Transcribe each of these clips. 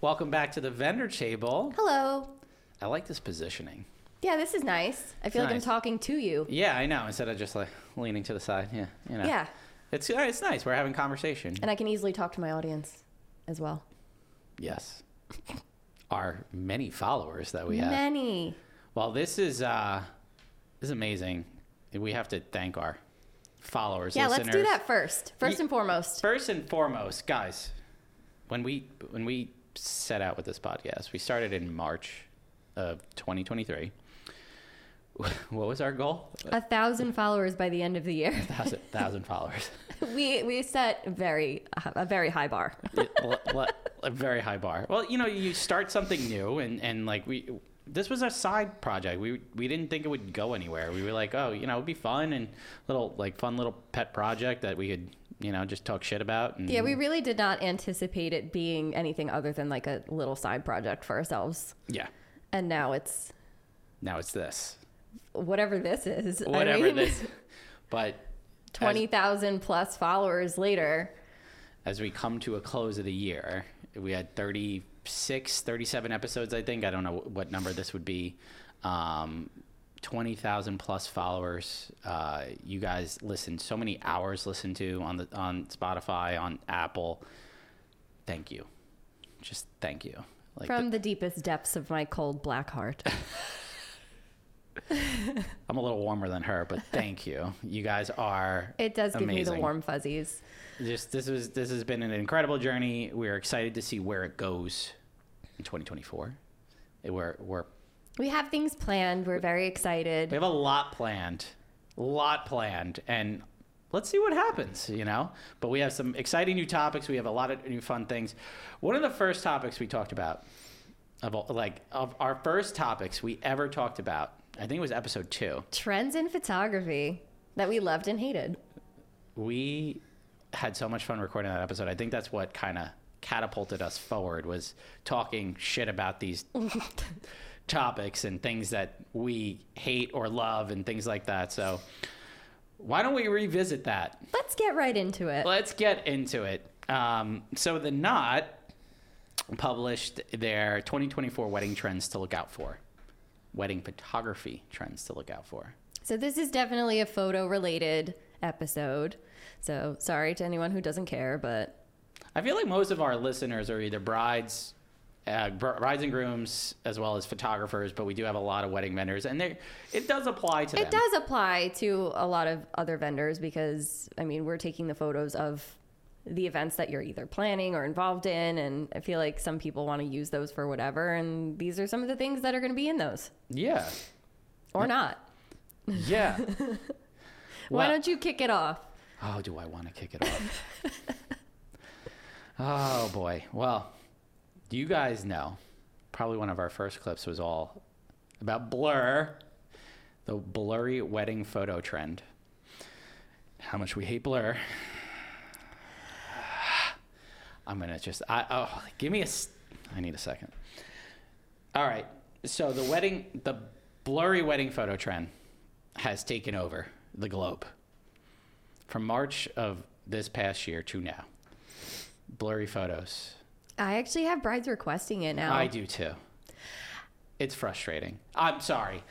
Welcome back to the vendor table. Hello. I like this positioning. Yeah, this is nice. I feel like I'm talking to you. Yeah, I know. Instead of just like leaning to the side. Yeah, you know. Yeah. It's uh, it's nice. We're having conversation. And I can easily talk to my audience as well. Yes. Our many followers that we have. Many. Well, this is uh this is amazing. We have to thank our followers. Yeah, let's do listeners. that first. First Ye- and foremost. First and foremost, guys, when we when we set out with this podcast, we started in March of 2023. What was our goal? A thousand followers by the end of the year. A thousand, thousand followers. we we set very a very high bar. It- l- l- a very high bar. Well, you know, you start something new, and and like we, this was a side project. We we didn't think it would go anywhere. We were like, oh, you know, it'd be fun and little like fun little pet project that we could, you know, just talk shit about. And Yeah, we really did not anticipate it being anything other than like a little side project for ourselves. yeah. And now it's Now it's this, whatever this is. I whatever mean, this, but. 20,000 plus followers later. as we come to a close of the year, we had 36, 37 episodes, I think. I don't know what number this would be. Um, 20,000 plus followers. Uh, you guys listen so many hours listened to on the on Spotify, on Apple. Thank you. Just thank you. Like From the deepest depths of my cold black heart. I'm a little warmer than her, but thank you. You guys are It does give me the warm fuzzies. Just this was this has been an incredible journey. We're excited to see where it goes in 2024. It- We're we're We have things planned. We're very excited. we have a lot planned, a lot planned, and let's see what happens. You know, but we have some exciting new topics. We have a lot of new fun things. One of the first topics we talked about, of all, like of our first topics we ever talked about, I think it was episode two. Trends in photography that we loved and hated. we had so much fun recording that episode. I think that's what kind of catapulted us forward was talking shit about these topics and things that we hate or love and things like that. So why don't we revisit that? Let's get right into it. Let's get into it. Um, so the Knot published their 2024 wedding trends to look out for, wedding photography trends to look out for. So this is definitely a photo related episode. So sorry to anyone who doesn't care, but I feel like most of our listeners are either brides, uh, brides and grooms, as well as photographers. But we do have a lot of wedding vendors, and they it does apply to it does apply to a lot of other vendors because I mean we're taking the photos of the events that you're either planning or involved in and I feel like some people want to use those for whatever and these are some of the things that are going to be in those Yeah, or not. yeah. Why Well- don't you kick it off? Oh, do I want to kick it off? oh boy. Well, do you guys know? Probably one of our first clips was all about blur, the blurry wedding photo trend. How much we hate blur. I'm gonna just. I oh, give me a. I need a second. All right. So the wedding, the blurry wedding photo trend, has taken over the globe from March of this past year to now. Blurry photos. I actually have brides requesting it now. I do too. It's frustrating. I'm sorry.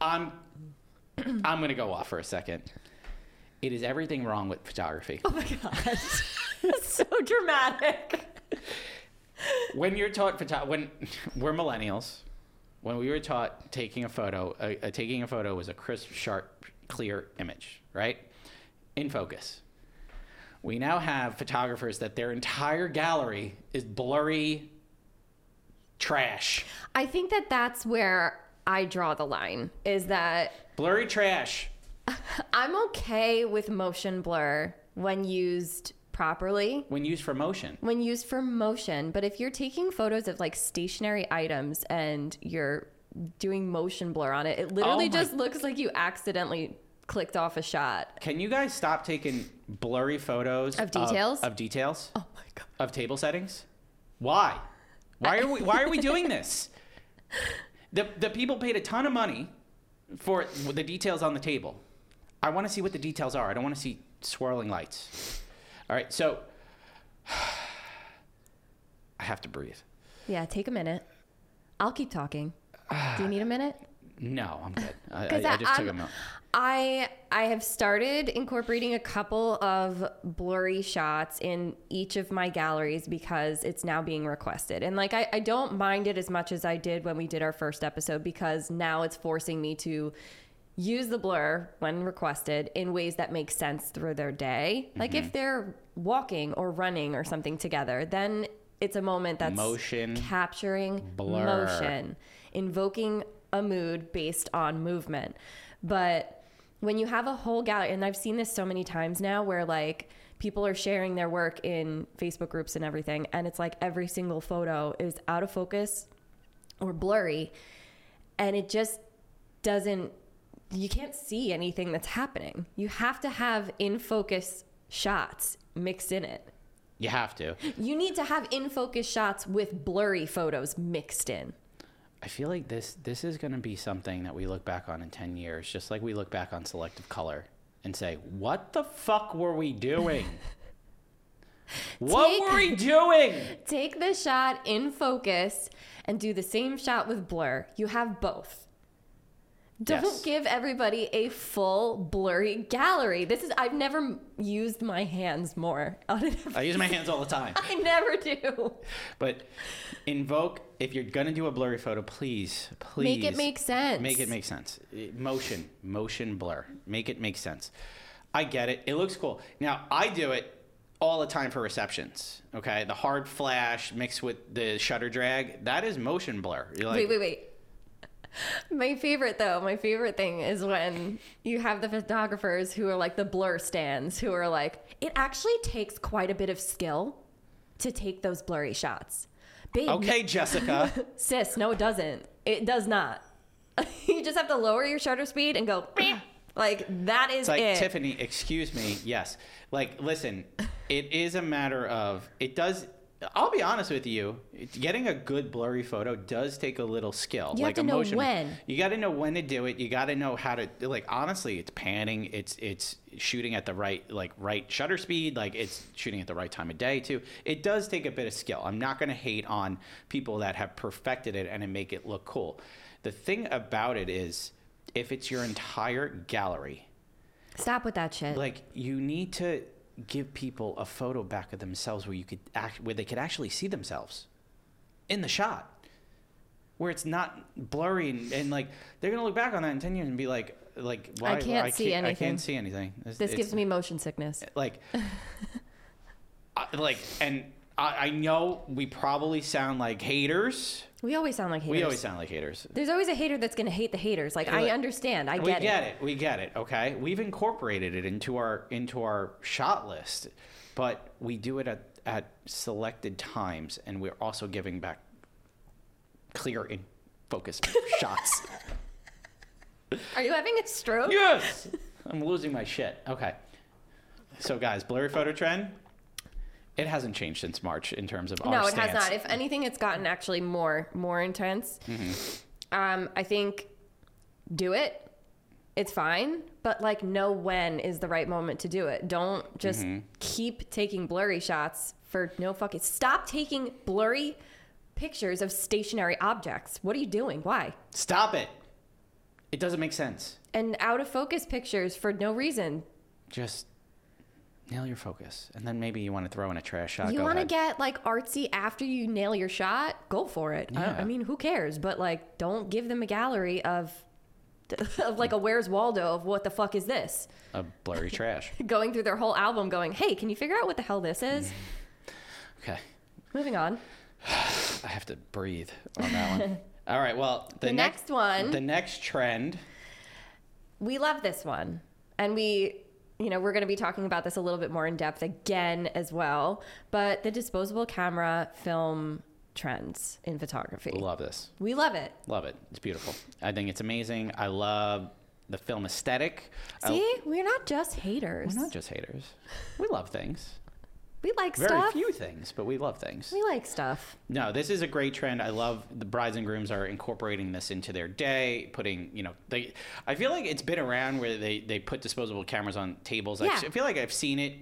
I'm I'm going to go off for a second. It is everything wrong with photography. Oh my god. so dramatic. when you're taught photo- when we're millennials, when we were taught taking a photo, uh, uh, taking a photo was a crisp, sharp, clear image, right? In focus. We now have photographers that their entire gallery is blurry trash. I think that that's where I draw the line is that Blurry trash. I'm okay with motion blur when used properly, when used for motion. when used for motion. But if you're taking photos of like stationary items and you're doing motion blur on it, it literally Oh just looks like you accidentally clicked off a shot. Can you guys stop taking blurry photos Of details? Of, details Oh my god. of table settings? Why? Why are we why are we doing this? The the people paid a ton of money for the details on the table. I want to see what the details are. I don't want to see swirling lights. All right, so I have to breathe. Yeah, take a minute. I'll keep talking. Do you need a minute? No, I'm good. I, I, I just took a I'm- moment. I I have started incorporating a couple of blurry shots in each of my galleries because it's now being requested. And like I, I don't mind it as much as I did when we did our first episode because now it's forcing me to use the blur when requested in ways that make sense through their day. Like if mm-hmm. they're walking or running or something together, then it's a moment that's Motion, capturing blur. motion, invoking a mood based on movement. But when you have a whole gallery, and I've seen this so many times now where like people are sharing their work in Facebook groups and everything, and it's like every single photo is out of focus or blurry, and it just doesn't, you can't see anything that's happening. You have to have in focus shots mixed in it. You have to. You need to have in focus shots with blurry photos mixed in. I feel like this this is going to be something that we look back on in 10 years, just like we look back on selective color and say, "What the fuck were we doing? what Take- were we doing?" Take the shot in focus and do the same shot with blur. You have both. Don't Yes. give everybody a full blurry gallery. This is I've never used my hands more. I use my hands all the time. I never do. But invoke if you're going to do a blurry photo, please, please Make it make sense. Make it make sense. Eh, Motion, motion blur. Make it make sense. I get it. It looks cool. Now, I do it all the time for receptions. Okay? The hard flash mixed with the shutter drag, that is motion blur. You're like, wait, wait, wait. My favorite though, my favorite thing is when you have the photographers who are like the blur stands who are like, it actually takes quite a bit of skill to take those blurry shots. Okay, Jessica. Sis, no, it doesn't. It does not. you just have to lower your shutter speed and go, like that is It's like it. Tiffany, excuse me. Yes. Like, listen, it is a matter of it does. I'll be honest with you. Getting a good blurry photo does take a little skill. You have like to know when. You got to know when to do it. You got to know how to. Like, honestly, it's panning. It's it's shooting at the right like right shutter speed. Like, it's shooting at the right time of day too. It does take a bit of skill. I'm not going to hate on people that have perfected it and make it look cool. The thing about it is, if it's your entire gallery Stop with that shit. like you need to give people a photo back of themselves where you could act where they could actually see themselves in the shot where it's not blurry and, and like they're gonna look back on that in 10 years and be like like why can't see I anything. can't see anything It's- this it's- gives me motion sickness. like I, like and I, I know we probably sound like haters We always sound like haters. we always sound like haters There's always a hater that's going to hate the haters. Like I understand. I get, it. we get, get it. it. We get it. Okay, we've incorporated it into our into our shot list, but we do it at at selected times, and we're also giving back clear and focused shots. Are you having a stroke? Yes, I'm losing my shit. Okay, so guys, blurry photo trend. It hasn't changed since March in terms of No, it stance. has not. If anything, it's gotten actually more more intense. Mm-hmm. Um, I think do it. It's fine, but like know when is the right moment to do it. Don't just Mm-hmm. keep taking blurry shots for no fucking. Stop taking blurry pictures of stationary objects. What are you doing? Why? Stop it. It doesn't make sense. And out of focus pictures for no reason. Just nail your focus, and then maybe you want to throw in a trash shot. you want to get like artsy after you nail your shot? Go for it. I, Yeah. I mean, who cares? But like, don't give them a gallery of, of like a Where's Waldo of what the fuck is this? a blurry trash. Going through their whole album, going, hey, can you figure out what the hell this is? Okay. Moving on. I have to breathe on that one. All right. Well, the, The next one- The next trend. We love this one, and we. You know, we're going to be talking about this a little bit more in depth again as well. But the disposable camera film trends in photography. We love this. We love it. Love it. It's beautiful. I think it's amazing. I love the film aesthetic. I- See, we're not just haters. we're not just haters. We love things. We like Very stuff. few things, but we love things. We like stuff. No, this is a great trend. I love the brides and grooms are incorporating this into their day, putting, you know, they I feel like it's been around where they they put disposable cameras on tables. I Yeah. I feel like I've seen it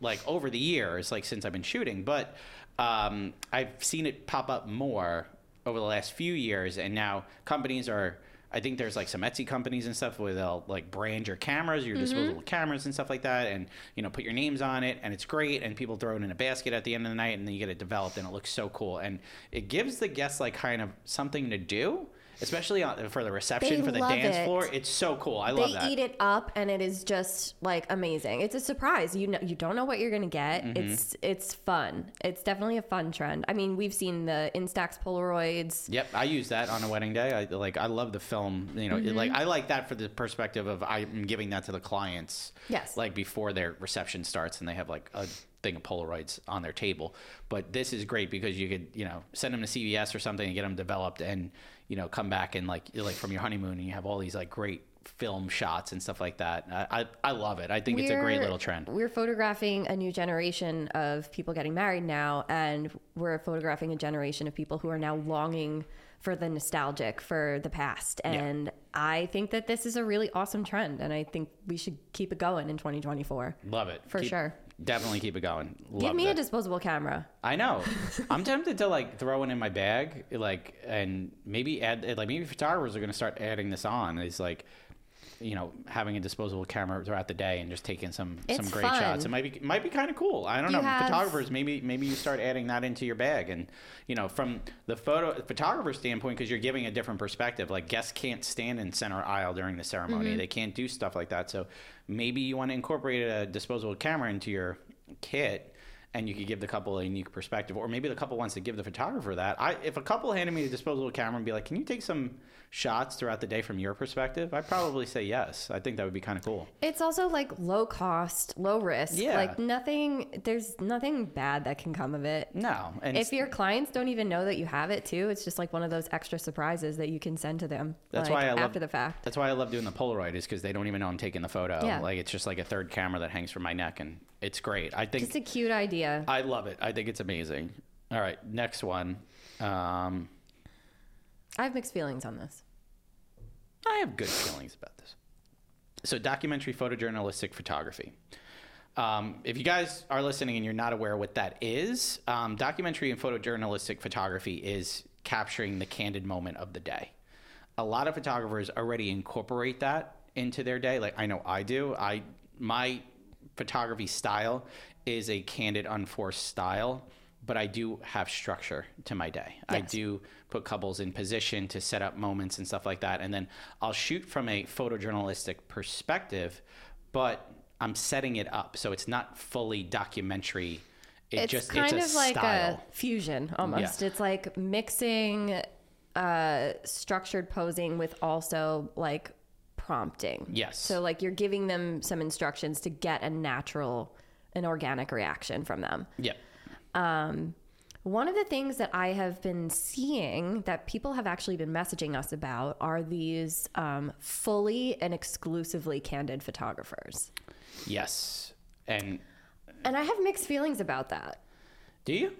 like over the years, like since I've been shooting, but um, I've seen it pop up more over the last few years, and now companies are. I think there's like some Etsy companies and stuff where they'll like brand your cameras, your mm-hmm. disposable cameras and stuff like that, and you know put your names on it, and it's great, and people throw it in a basket at the end of the night, and then you get it developed, and it looks so cool, and it gives the guests like kind of something to do, especially on, for the reception, They for the dance it. floor. It's so cool. I they love that. They eat it up and it is just like amazing it's a surprise you know you don't know what you're gonna get Mm-hmm. it's it's fun it's definitely a fun trend i mean we've seen the instax polaroids Yep, I use that on a wedding day. I like I love the film. You know, Mm-hmm. like I like that for the perspective of I'm giving that to the clients. Yes. Like before their reception starts and they have like a thing of Polaroids on their table. But this is great because you could you know send them to CVS or something and get them developed and you know come back and like like from your honeymoon and you have all these like great film shots and stuff like that. I I, I love it. I think it's a great little trend. We're photographing a new generation of people getting married now, and we're photographing a generation of people who are now longing for the nostalgic, for the past. And I think that this is a really awesome trend, and I think we should keep it going in 2024. Love it For Keep- sure. Definitely keep it going. Give me it. a disposable camera. I know. I'm tempted to like throw one in my bag, like, and maybe add, like, maybe photographers are going to start adding this on. Is like, you know, having a disposable camera throughout the day and just taking some some great fun. shots. It might be it might be kind of cool. I don't You know. have- Photographers, maybe maybe you start adding that into your bag, and you know, from the photo photographer standpoint, because you're giving a different perspective. Like guests can't stand in center aisle during the ceremony; Mm-hmm. they can't do stuff like that. So maybe you want to incorporate a disposable camera into your kit and you could give the couple a unique perspective, or maybe the couple wants to give the photographer that. I, if a couple handed me a disposable camera and be like, "Can you take some shots throughout the day from your perspective?" I'd probably say yes. I think that would be kind of cool. It's also like low cost, low risk. Yeah. Like nothing, there's nothing bad that can come of it. No, and If your clients don't even know that you have it too, it's just like one of those extra surprises that you can send to them. That's like, why I love after the fact. That's why I love doing the Polaroid is because they don't even know I'm taking the photo. Yeah. Like it's just like a third camera that hangs from my neck, and it's great. I think Just a cute idea. I love it. I think it's amazing. All right, next one. Um, I have mixed feelings on this. I have good feelings about this. So, documentary photojournalistic photography. Um, if you guys are listening and you're not aware what that is, um, documentary and photojournalistic photography is capturing the candid moment of the day. A lot of photographers already incorporate that into their day. Like I know I do. I my photography style is a candid, unforced style, but I do have structure to my day. I do put couples in position to set up moments and stuff like that, and then I'll shoot from a photojournalistic perspective, but I'm setting it up so it's not fully documentary. It it's just kind it's a of like style. a fusion almost. Yeah. It's like mixing uh, structured posing with also like prompting. Yes. So like you're giving them some instructions to get a natural, an organic reaction from them. yeah. One of the things that I have been seeing that people have actually been messaging us about are these um, fully and exclusively candid photographers. Yes. And And I have mixed feelings about that. do you?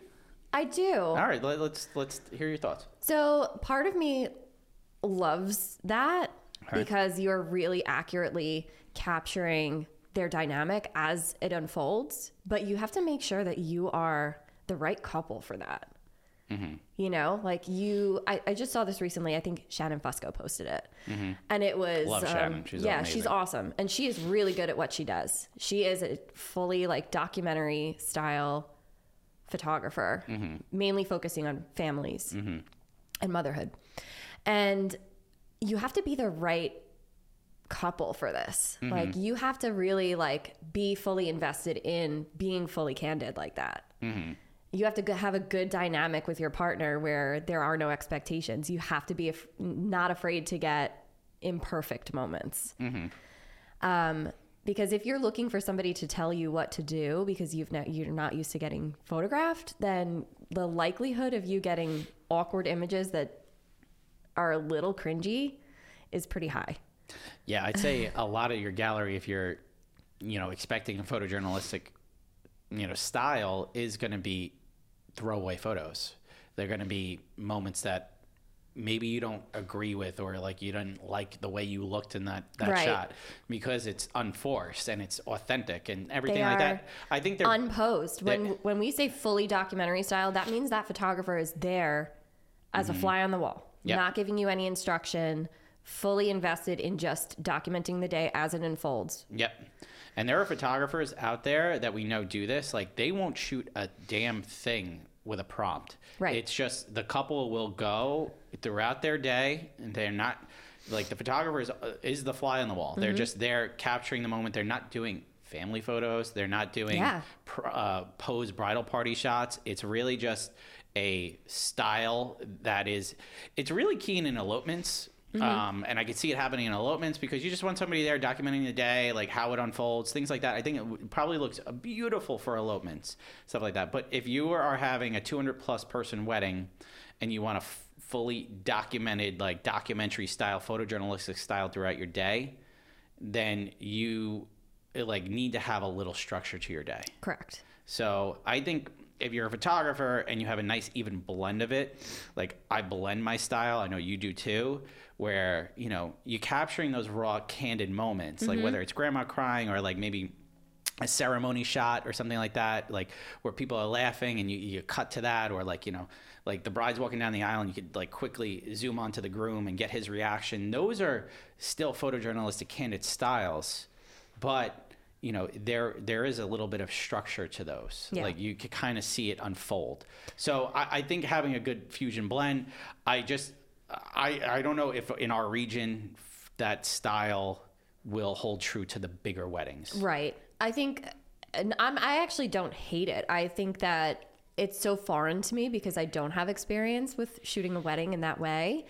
I do. All right. Let, let's let's hear your thoughts. So part of me loves that Right. because you're really accurately capturing their dynamic as it unfolds, but you have to make sure that you are the right couple for that. Mm-hmm. You know, like you, I, I just saw this recently. I think Shannon Fusco posted it, mm-hmm. and it was Love um, Shannon. She's yeah, amazing. she's awesome, and she is really good at what she does. She is a fully like documentary style photographer, mm-hmm. mainly focusing on families and motherhood. And you have to be the right couple for this. Like you have to really like be fully invested in being fully candid like that. You have to have a good dynamic with your partner where there are no expectations. You have to be af- not afraid to get imperfect moments. Um, because if you're looking for somebody to tell you what to do because you've not, you're not used to getting photographed, then the likelihood of you getting awkward images that are a little cringy is pretty high. Yeah, I'd say a lot of your gallery, if you're, you know, expecting a photojournalistic, you know, style, is going to be throwaway photos. They're going to be moments that maybe you don't agree with or like you didn't like the way you looked in that that Right. shot because it's unforced and it's authentic and everything They like that. I think they're unposed. When They- when we say fully documentary style, that means that photographer is there as a fly on the wall, Mm-hmm. Yep. not giving you any instruction, fully invested in just documenting the day as it unfolds. Yep. And there are photographers out there that we know do this. Like they won't shoot a damn thing with a prompt. Right. It's just the couple will go throughout their day and they're not like the photographer is, uh, is the fly on the wall. Mm-hmm. They're just there capturing the moment. They're not doing family photos. They're not doing Yeah. pr- uh, pose bridal party shots. It's really just a style that is, it's really keen in elopements. Um, and I could see it happening in elopements because you just want somebody there documenting the day, like how it unfolds, things like that. I think it w- probably looks beautiful for elopements, stuff like that. But if you are having a 200 plus person wedding and you want a f- fully documented, like documentary style, photojournalistic style throughout your day, then you like need to have a little structure to your day. Correct. So I think if you're a photographer and you have a nice even blend of it, like I blend my style, I know you do too, where you know you're capturing those raw, candid moments, like mm-hmm. whether it's grandma crying or like maybe a ceremony shot or something like that, like where people are laughing and you, you cut to that, or like you know, like the bride's walking down the aisle and you could like quickly zoom onto the groom and get his reaction. Those are still photojournalistic, candid styles, but you know there there is a little bit of structure to those. Yeah. Like you could kind of see it unfold. So I, I think having a good fusion blend, I just I I don't know if in our region that style will hold true to the bigger weddings. Right. I think, and I'm, I actually don't hate it. I think that it's so foreign to me because I don't have experience with shooting a wedding in that way.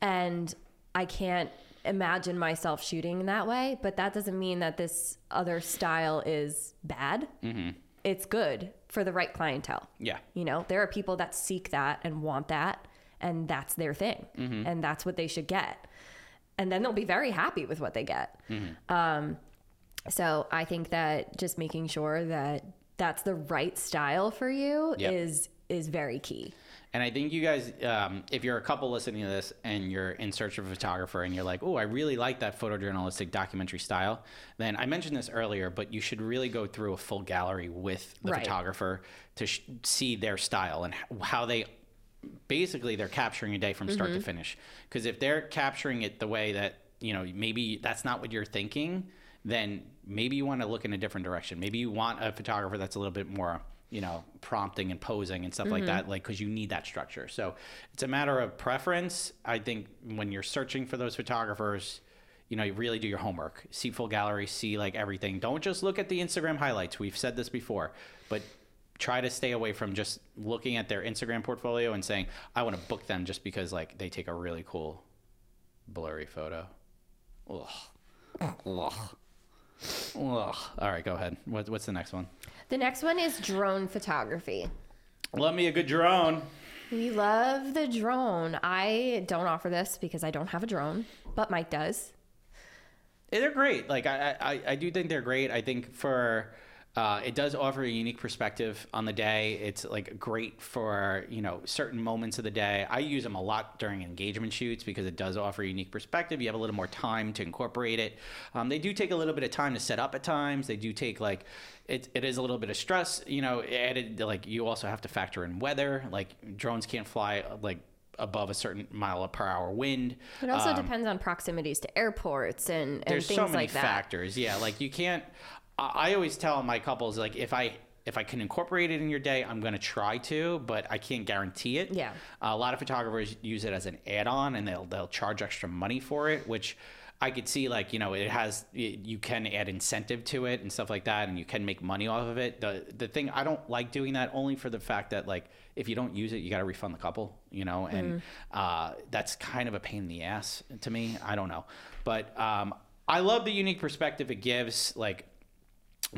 And I can't imagine myself shooting in that way. But that doesn't mean that this other style is bad. Mm-hmm. It's good for the right clientele. Yeah. You know, there are people that seek that and want that, and that's their thing, and that's what they should get. And then they'll be very happy with what they get. Um, so I think that just making sure that that's the right style for you Yep. is is very key. And I think you guys, um, if you're a couple listening to this and you're in search of a photographer and you're like, oh, I really like that photojournalistic documentary style, then I mentioned this earlier, but you should really go through a full gallery with the Right. photographer to sh- see their style and h- how they basically they're capturing a day from start to mm-hmm. finish. Because if they're capturing it the way that, you know, maybe that's not what you're thinking, then maybe you want to look in a different direction. Maybe you want a photographer that's a little bit more, you know, prompting and posing and stuff like mm-hmm. that, like because you need that structure. So it's a matter of preference. I think when you're searching for those photographers, you know, you really do your homework. See full gallery, see like everything. Don't just look at the Instagram highlights. We've said this before, but try to stay away from just looking at their Instagram portfolio and saying, I want to book them just because like they take a really cool blurry photo. Ugh. Ugh. Ugh. All right, go ahead. What, what's the next one? The next one is drone photography. Love me a good drone. We love the drone. I don't offer this because I don't have a drone, but Mike does. They're great. Like I, I, I do think they're great. I think for uh, it does offer a unique perspective on the day. It's like great for you know certain moments of the day. I use them a lot during engagement shoots because it does offer a unique perspective. You have a little more time to incorporate it. Um, they do take a little bit of time to set up at times. They do take like it, it is a little bit of stress. You know, added like you also have to factor in weather. Like drones can't fly like above a certain mile per hour wind. It also Um, depends on proximities to airports and, and there's things so many like that. factors yeah like you can't I, I always tell my couples like if i if i can incorporate it in your day i'm going to try to but i can't guarantee it Yeah. a lot of photographers use it as an add-on and they'll they'll charge extra money for it which I could see like you know it has you can add incentive to it and stuff like that and you can make money off of it. The the thing I don't like doing that only for the fact that like if you don't use it you got to refund the couple you know and uh, that's kind of a pain in the ass to me. I don't know, but um, I love the unique perspective it gives. Like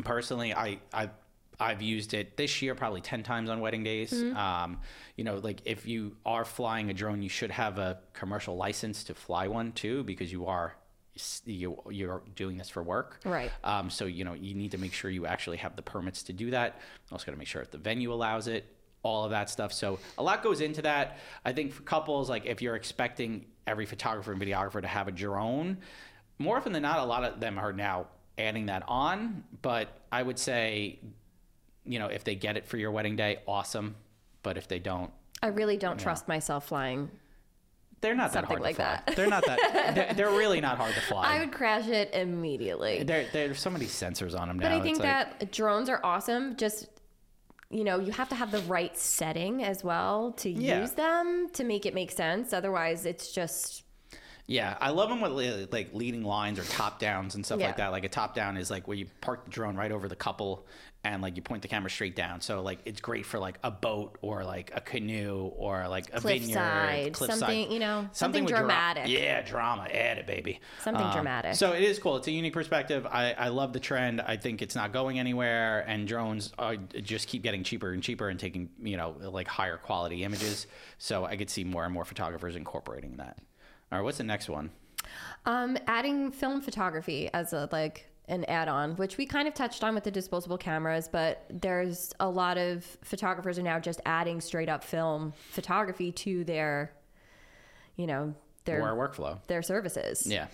personally, I I I've used it this year probably 10 times on wedding days. Um, you know, like if you are flying a drone, you should have a commercial license to fly one too, because you are you you're doing this for work. Right. Um, so you know you need to make sure you actually have the permits to do that. Also got to make sure if the venue allows it. all of that stuff. So a lot goes into that. I think for couples, like if you're expecting every photographer and videographer to have a drone, more often than not, a lot of them are now adding that on. But I would say, you know, if they get it for your wedding day, awesome. But if they don't, I really don't trust myself flying. they're not that hard like to fly. that. They're not that. They're, they're really not hard to fly. I would crash it immediately. there, there's so many sensors on them But now. I think like, that drones are awesome. Just you know, you have to have the right setting as well to Yeah. use them to make it make sense. Otherwise, it's just Yeah, I love them with like leading lines or top downs and stuff Yeah. like that. Like a top down is like where you park the drone right over the couple and like you point the camera straight down. So like it's great for like a boat or like a canoe or like a vineyard, Cliffside, cliffside. something, you know, something dra- dramatic. yeah, drama. Add it, baby. Something um, dramatic. So it is cool. It's a unique perspective. I, I love the trend. I think it's not going anywhere, and drones are, just keep getting cheaper and cheaper and taking you know like higher quality images. So I could see more and more photographers incorporating that. All right, what's the next one? um, adding film photography as a like an add-on, which we kind of touched on with the disposable cameras, but there's a lot of photographers are now just adding straight up film photography to their, you know, their workflow. their services. Yeah.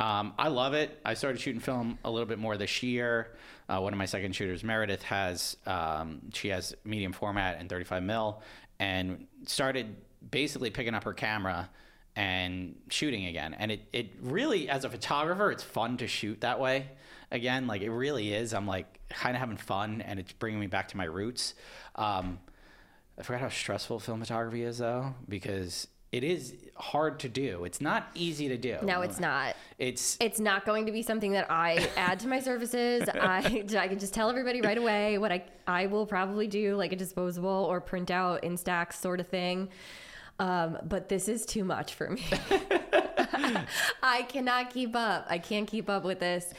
Um, I love it. I started shooting film a little bit more this year. Uh, one of my second shooters, Meredith, has um, she has medium format and 35 mil, and started basically picking up her camera and shooting again. And it it really, as a photographer, it's fun to shoot that way again. Like it really is. I'm like kind of having fun, and it's bringing me back to my roots. Um, I forgot how stressful film photography is though, because it is hard to do. It's not easy to do. No, it's not. It's It's not going to be something that I add to my services. I, I can just tell everybody right away what I I will probably do, like a disposable or print out instax sort of thing. Um, but this is too much for me. I cannot keep up. I can't keep up with this.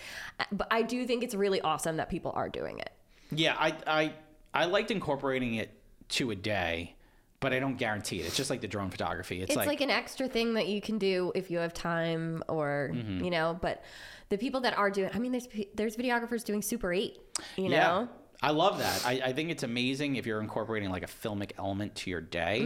But I do think it's really awesome that people are doing it. yeah. I I I liked incorporating it to a day, but I don't guarantee it. It's just like the drone photography. It's, It's like, like, an extra thing that you can do if you have time or, Mm-hmm. you know, but the people that are doing, I mean, there's, there's videographers doing Super 8, you know? I love that. I, I think it's amazing if you're incorporating like a filmic element to your day.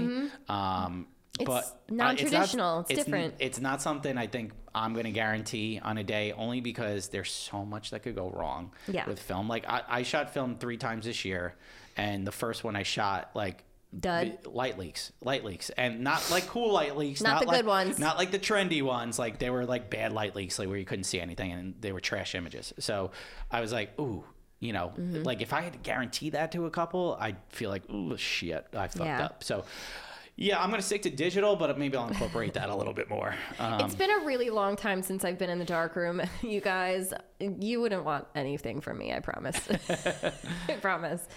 Um, It's but I- not- non-traditional. It's n- different. It's not something I think I'm going to guarantee on a day, only because there's so much that could go wrong Yeah. with film. Like I, I shot film three times this year, and the first one I shot like Dud. light leaks, light leaks, and not like cool light leaks, Not the like, good ones. not like the trendy ones. Like they were like bad light leaks, like where you couldn't see anything, and they were trash images. So I was like, ooh. You know, Mm-hmm. like if I had to guarantee that to a couple, I'd feel like, ooh, shit, I fucked Yeah. up. So, yeah, I'm gonna stick to digital, but maybe I'll incorporate that a little bit more. Um, it's been a really long time since I've been in the dark room. You guys, you wouldn't want anything from me, I promise. I promise.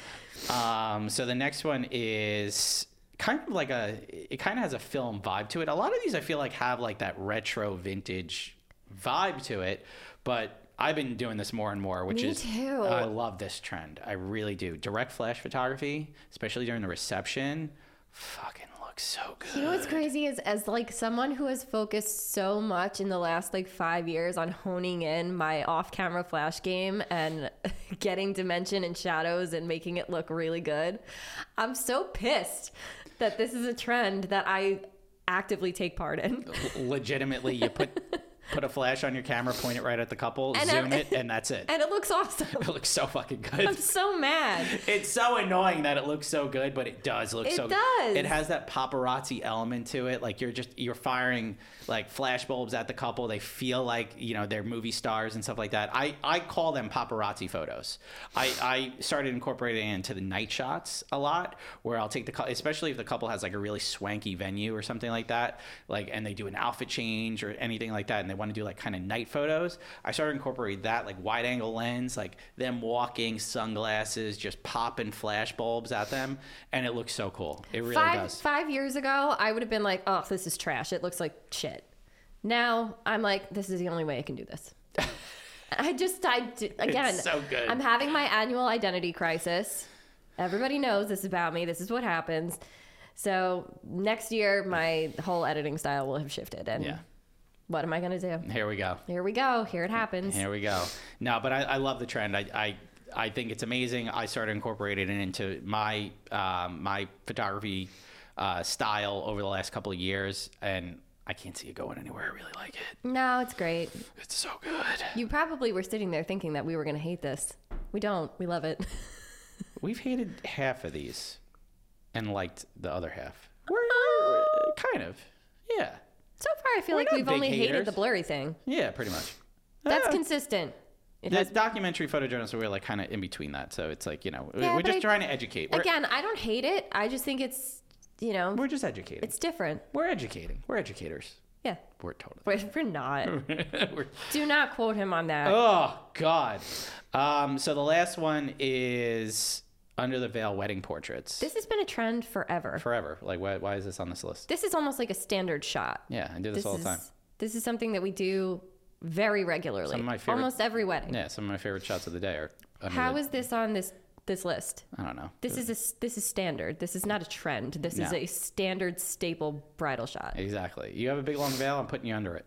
Um, so the next one is kind of like a, it kind of has a film vibe to it. A lot of these I feel like have like that retro vintage vibe to it, but I've been doing this more and more, which Me is uh, too. I love this trend. I really do. Direct flash photography, especially during the reception, fucking looks so good. You know what's crazy is as like someone who has focused so much in the last like five years on honing in my off-camera flash game and getting dimension and shadows and making it look really good, I'm so pissed that this is a trend that I actively take part in. Legitimately, you put put a flash on your camera, point it right at the couple, And zoom I- it, and that's it. And it looks awesome. It looks so fucking good. I'm so mad. It's so annoying that it looks so good, but it does look It so does. It has that paparazzi element to it. Like you're just you're firing like flash bulbs at the couple. They feel like, you know, they're movie stars and stuff like that. I, I call them paparazzi photos. I, I started incorporating it into the night shots a lot where I'll take the especially if the couple has like a really swanky venue or something like that, like and they do an outfit change or anything like that and they want to do like kind of night photos. I started incorporating that like wide angle lens, like them walking, sunglasses, just popping flash bulbs at them, and it looks so cool. It really five does. five years ago, I would have been like, "Oh, this is trash. It looks like shit." Now I'm like, "This is the only way I can do this." I just, I again, so good. I'm having my annual identity crisis. Everybody knows this about me. This is what happens. So next year, my whole editing style will have shifted. And Yeah. What am I gonna do? Here we go. Here we go. Here it happens. Here we go. No, but I, I love the trend. I, I I think it's amazing. I started incorporating it into my um, my photography uh, style over the last couple of years, and I can't see it going anywhere. I really like it. No, it's great. It's so good. You probably were sitting there thinking that we were going to hate this. We don't. We love it. We've hated half of these, and liked the other half. We're, we're- kind of, yeah, So far, I feel We're like we've only hated the blurry thing. yeah, pretty much. That's Ah. consistent. It the has, documentary photojournalists are like kind of in between that, so it's like you know Yeah, we're but just I- trying to educate. We're, again, I don't hate it. I just think it's, you know, we're just educating. it's different. we're educating. We're educators. Yeah. We're totally. We're, we're not. we're, Do not quote him on that. oh God. Um, so the last one is under the veil wedding portraits. This has been a trend forever. Forever. Like why, why is this on this list? This is almost like a standard shot. Yeah, I do this, This all the time. this is something that we do very regularly. Some of my favorite- almost every wedding. Yeah, some of my favorite shots of the day are. Under How the, is this on this this list? I don't know. This is a this is standard. This is not a trend. This is a standard staple bridal shot. exactly. You have a big long veil. I'm putting you under it.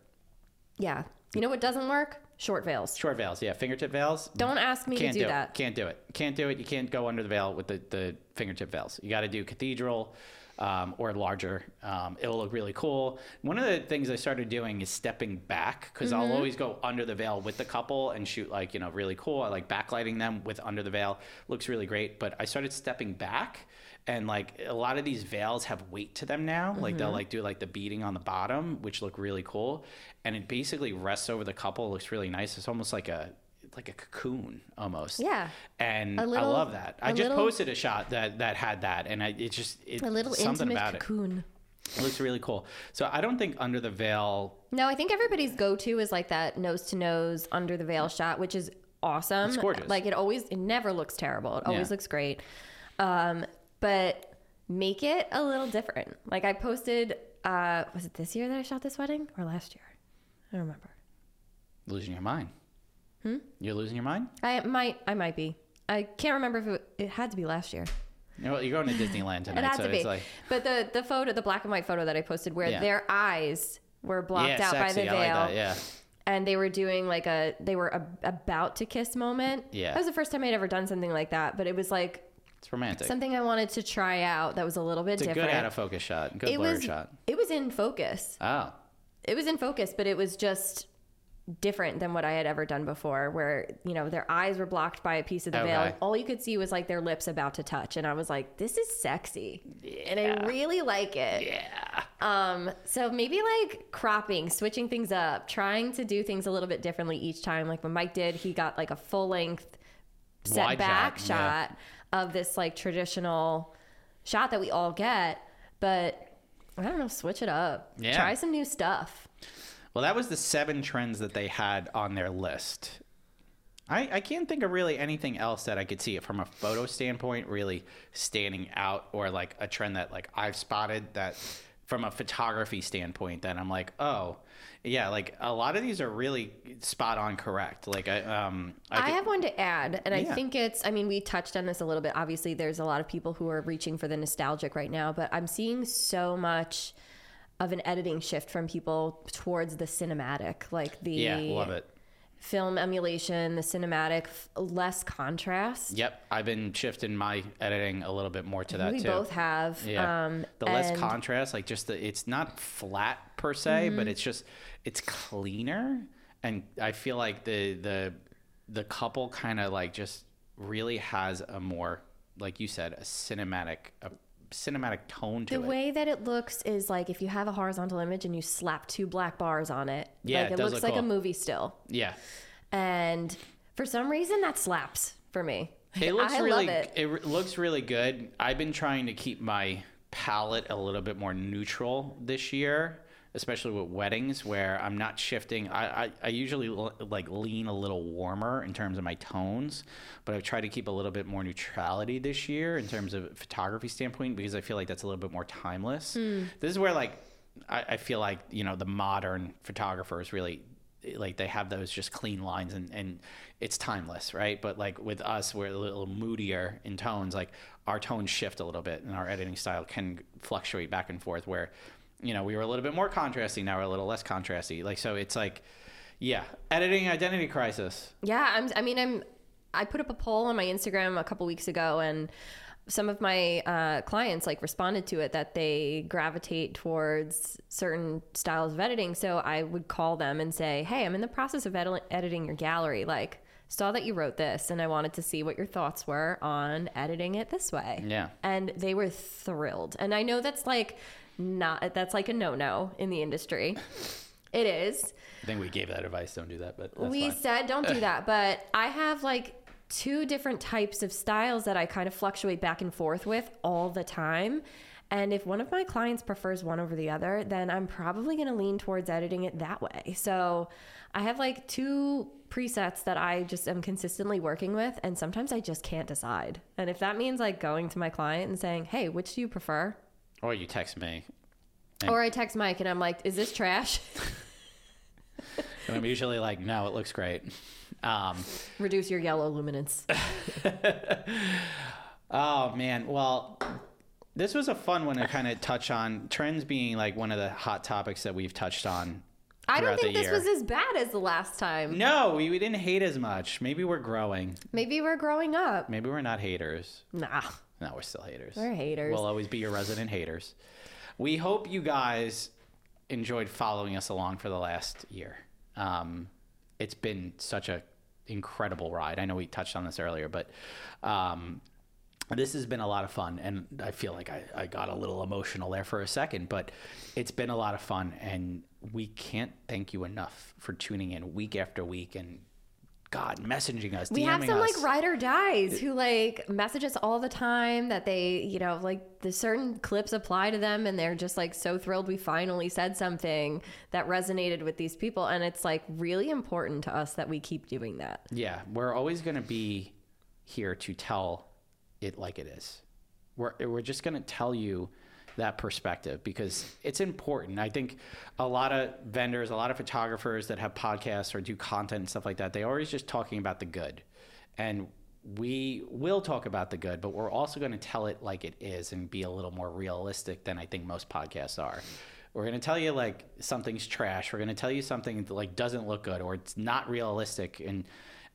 Yeah. You know what doesn't work? Short veils. Short veils. Yeah, fingertip veils. Don't ask me Can't to do, do that. it. Can't do it. Can't do it. You can't go under the veil with the, the fingertip veils. You got to do cathedral um, or larger. Um, it'll look really cool. One of the things I started doing is stepping back because Mm-hmm. I'll always go under the veil with the couple and shoot like you know really cool. I like backlighting them with under the veil. Looks really great. But I started stepping back. And like a lot of these veils have weight to them now. Like Mm-hmm. they'll like do like the beading on the bottom, which look really cool. And it basically rests over the couple. It looks really nice. It's almost like a like a cocoon almost. Yeah. And little- I love that. i just little- posted a shot that that had that, and I, it just it, A little something intimate about cocoon. it. It looks really cool. So I don't think under the veil. No, I think everybody's go-to is like that nose to nose under the veil shot, which is awesome. It's gorgeous. Like it always, it never looks terrible. It always Yeah. looks great. Um, but make it a little different. Like I posted, uh, was it this year that I shot this wedding or last year? I don't remember. Losing your mind. Hmm? You're losing your mind. I might, I might be. I can't remember if it, it had to be last year. You know, you're going to Disneyland tonight, It had so to be. it's like but the the photo, the black and white photo that I posted, where Yeah. their eyes were blocked yeah, out sexy. by the veil. I like that. Yeah. and they were doing like a they were a, about to kiss moment. Yeah. that was the first time I'd ever done something like that, but it was like It's romantic. something I wanted to try out that was a little bit it's a different. good out of focus shot. Good it blurry was shot. it was in focus. Oh. It was in focus, but it was just different than what I had ever done before where you know their eyes were blocked by a piece of the veil all you could see was like their lips about to touch and I was like this is sexy and I really like it Yeah. um, so maybe like cropping, switching things up, trying to do things a little bit differently each time. Like when Mike did, he got like a full length set Wide back shot, yeah. Of this like traditional shot that we all get. But I don't know, switch it up. Yeah. Try some new stuff. Well, that was the seven trends that they had on their list. I, I can't think of really anything else that I could see it from a photo standpoint really standing out or like a trend that like I've spotted that from a photography standpoint that I'm like, oh, yeah, like a lot of these are really spot on correct. Like I um I, thi- have one to add, and I think it's, I mean, we touched on this a little bit. Obviously, there's a lot of people who are reaching for the nostalgic right now, but I'm seeing so much of an editing shift from people towards the cinematic, like the yeah, love it. Film emulation, the cinematic, f- less contrast. Yep, I've been shifting my editing a little bit more to that we too. both have. Yeah. Um, the less and- contrast, like just the, it's not flat per se, Mm-hmm. but it's just it's cleaner, and I feel like the the the couple kind of like just really has a more like you said a cinematic a cinematic tone to The it. The way that it looks is like if you have a horizontal image and you slap two black bars on it. Yeah, like it it, looks look like a movie still. yeah, And for some reason, that slaps for me. it looks I really love it. re- looks really good. I've been trying to keep my palette a little bit more neutral this year, especially with weddings where I'm not shifting. I I, I usually l- like lean a little warmer in terms of my tones, but I've tried to keep a little bit more neutrality this year in terms of photography standpoint because I feel like that's a little bit more timeless. Hmm. This is where like I, I feel like you know the modern photographers really like they have those just clean lines and, and it's timeless right but like with us we're a little moodier in tones like our tones shift a little bit and our editing style can fluctuate back and forth where you know we were a little bit more contrasty now we're a little less contrasty like so it's like yeah editing identity crisis Yeah, I'm. I mean, I'm. I put up a poll on my Instagram a couple weeks ago, and some of my uh, clients like responded to it that they gravitate towards certain styles of editing. So I would call them and say, "Hey, I'm in the process of edit- editing your gallery. Like, saw that you wrote this, and I wanted to see what your thoughts were on editing it this way." Yeah. and they were thrilled. And I know that's like not that's like a no no in the industry. It is. I think we gave that advice. Don't do that, but we fine. said don't do that, but I have like two different types of styles that I kind of fluctuate back and forth with all the time. And if one of my clients prefers one over the other, then I'm probably going to lean towards editing it that way. So I have like two presets that I just am consistently working with, and sometimes I just can't decide. And if that means like going to my client and saying, hey, which do you prefer? Or you text me. And- Or I text Mike and I'm like, is this trash? And I'm usually like, no, it looks great. Um, Reduce your yellow luminance. oh man, well, this was a fun one to kind of touch on trends being like one of the hot topics that we've touched on. I don't think this was as bad as the last time. No, we, we didn't hate as much. Maybe we're growing. Maybe we're growing up. Maybe we're not haters. Nah. No, we're still haters. We're haters. We'll always be your resident haters. We hope you guys enjoyed following us along for the last year. Um, it's been such a incredible ride. I know we touched on this earlier, but um, this has been a lot of fun, and I feel like I, I got a little emotional there for a second, but it's been a lot of fun, and we can't thank you enough for tuning in week after week and God messaging us. We DMing have some us. like ride or dies who like message us all the time that they, you know, like the certain clips apply to them and they're just like so thrilled we finally said something that resonated with these people. And it's like really important to us that we keep doing that. Yeah, we're always going to be here to tell it like it is. We're we're just going to tell you that perspective because it's important. I think a lot of vendors, a lot of photographers that have podcasts or do content and stuff like that, they're always just talking about the good. And we will talk about the good, but we're also going to tell it like it is and be a little more realistic than I think most podcasts are. We're going to tell you like something's trash. We're going to tell you something that like doesn't look good or it's not realistic and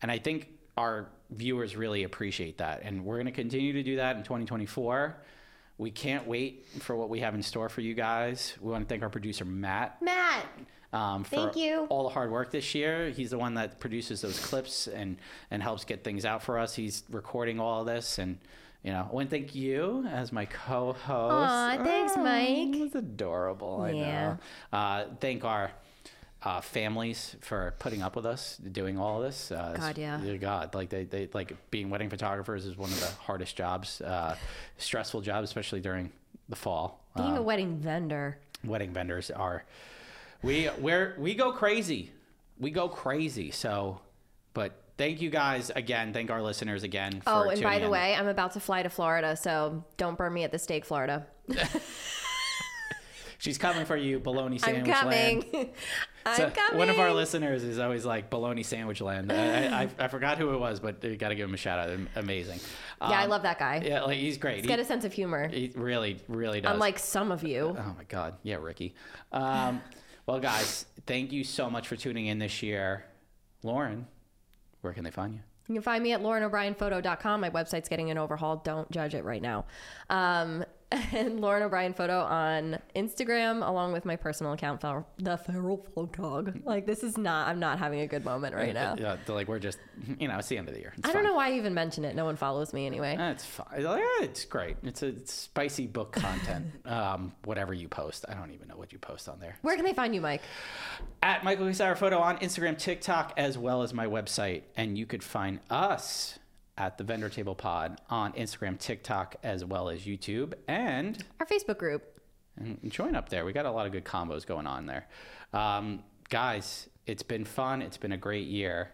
and I think our viewers really appreciate that. And we're going to continue to do that in 2024. We can't wait for what we have in store for you guys. We want to thank our producer Matt Matt, um, for Thank you. all the hard work this year. He's the one that produces those clips and and helps get things out for us. He's recording all of this, and you know, I want to thank you as my co-host. Aw, thanks, Mike. That's adorable. I Yeah. know. Uh, thank our. Uh, families for putting up with us doing all of this. Uh, God, yeah. God, like they, they like being wedding photographers is one of the hardest jobs, uh, stressful jobs, especially during the fall. being Um, a wedding vendor. wedding vendors are we we're we go crazy we go crazy so but thank you guys again thank our listeners again for Oh, and by the in. way, I'm about to fly to Florida, so don't burn me at the stake, Florida. she's coming for you bologna sandwich land. I'm coming. land I'm So coming. one of our listeners is always like bologna sandwich land I, I, I forgot who it was but you got to give him a shout out amazing yeah, I Um, love that guy. yeah like he's great He's he, got a sense of humor. he really really does Unlike some of you. Oh my God. Yeah, Ricky. Um, well, guys, thank you so much for tuning in this year. Lauren, where can they find you? You can find me at laurenobrienphoto.com. My website's getting an overhaul. Don't judge it right now. Um, and Lauren O'Brien Photo on Instagram, along with my personal account, Fel- the Feral Photog. Like, this is not, I'm not having a good moment right now. Yeah, they're like we're just, you know, it's the end of the year. It's I don't fine. know why I even mention it. No one follows me anyway. Eh, It's fine. Like, eh, It's great. It's a it's spicy book content. um, whatever you post, I don't even know what you post on there. Where can they find you, Mike? At Michael Casara Photo on Instagram, TikTok, as well as my website, and you could find us at the Vendor Table Pod on Instagram, TikTok, as well as YouTube, and Our Facebook group. and join up there. We got a lot of good combos going on there. Um, guys, it's been fun. It's been a great year.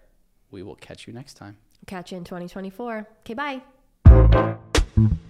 We will catch you next time. Catch you in 2024. Okay, bye.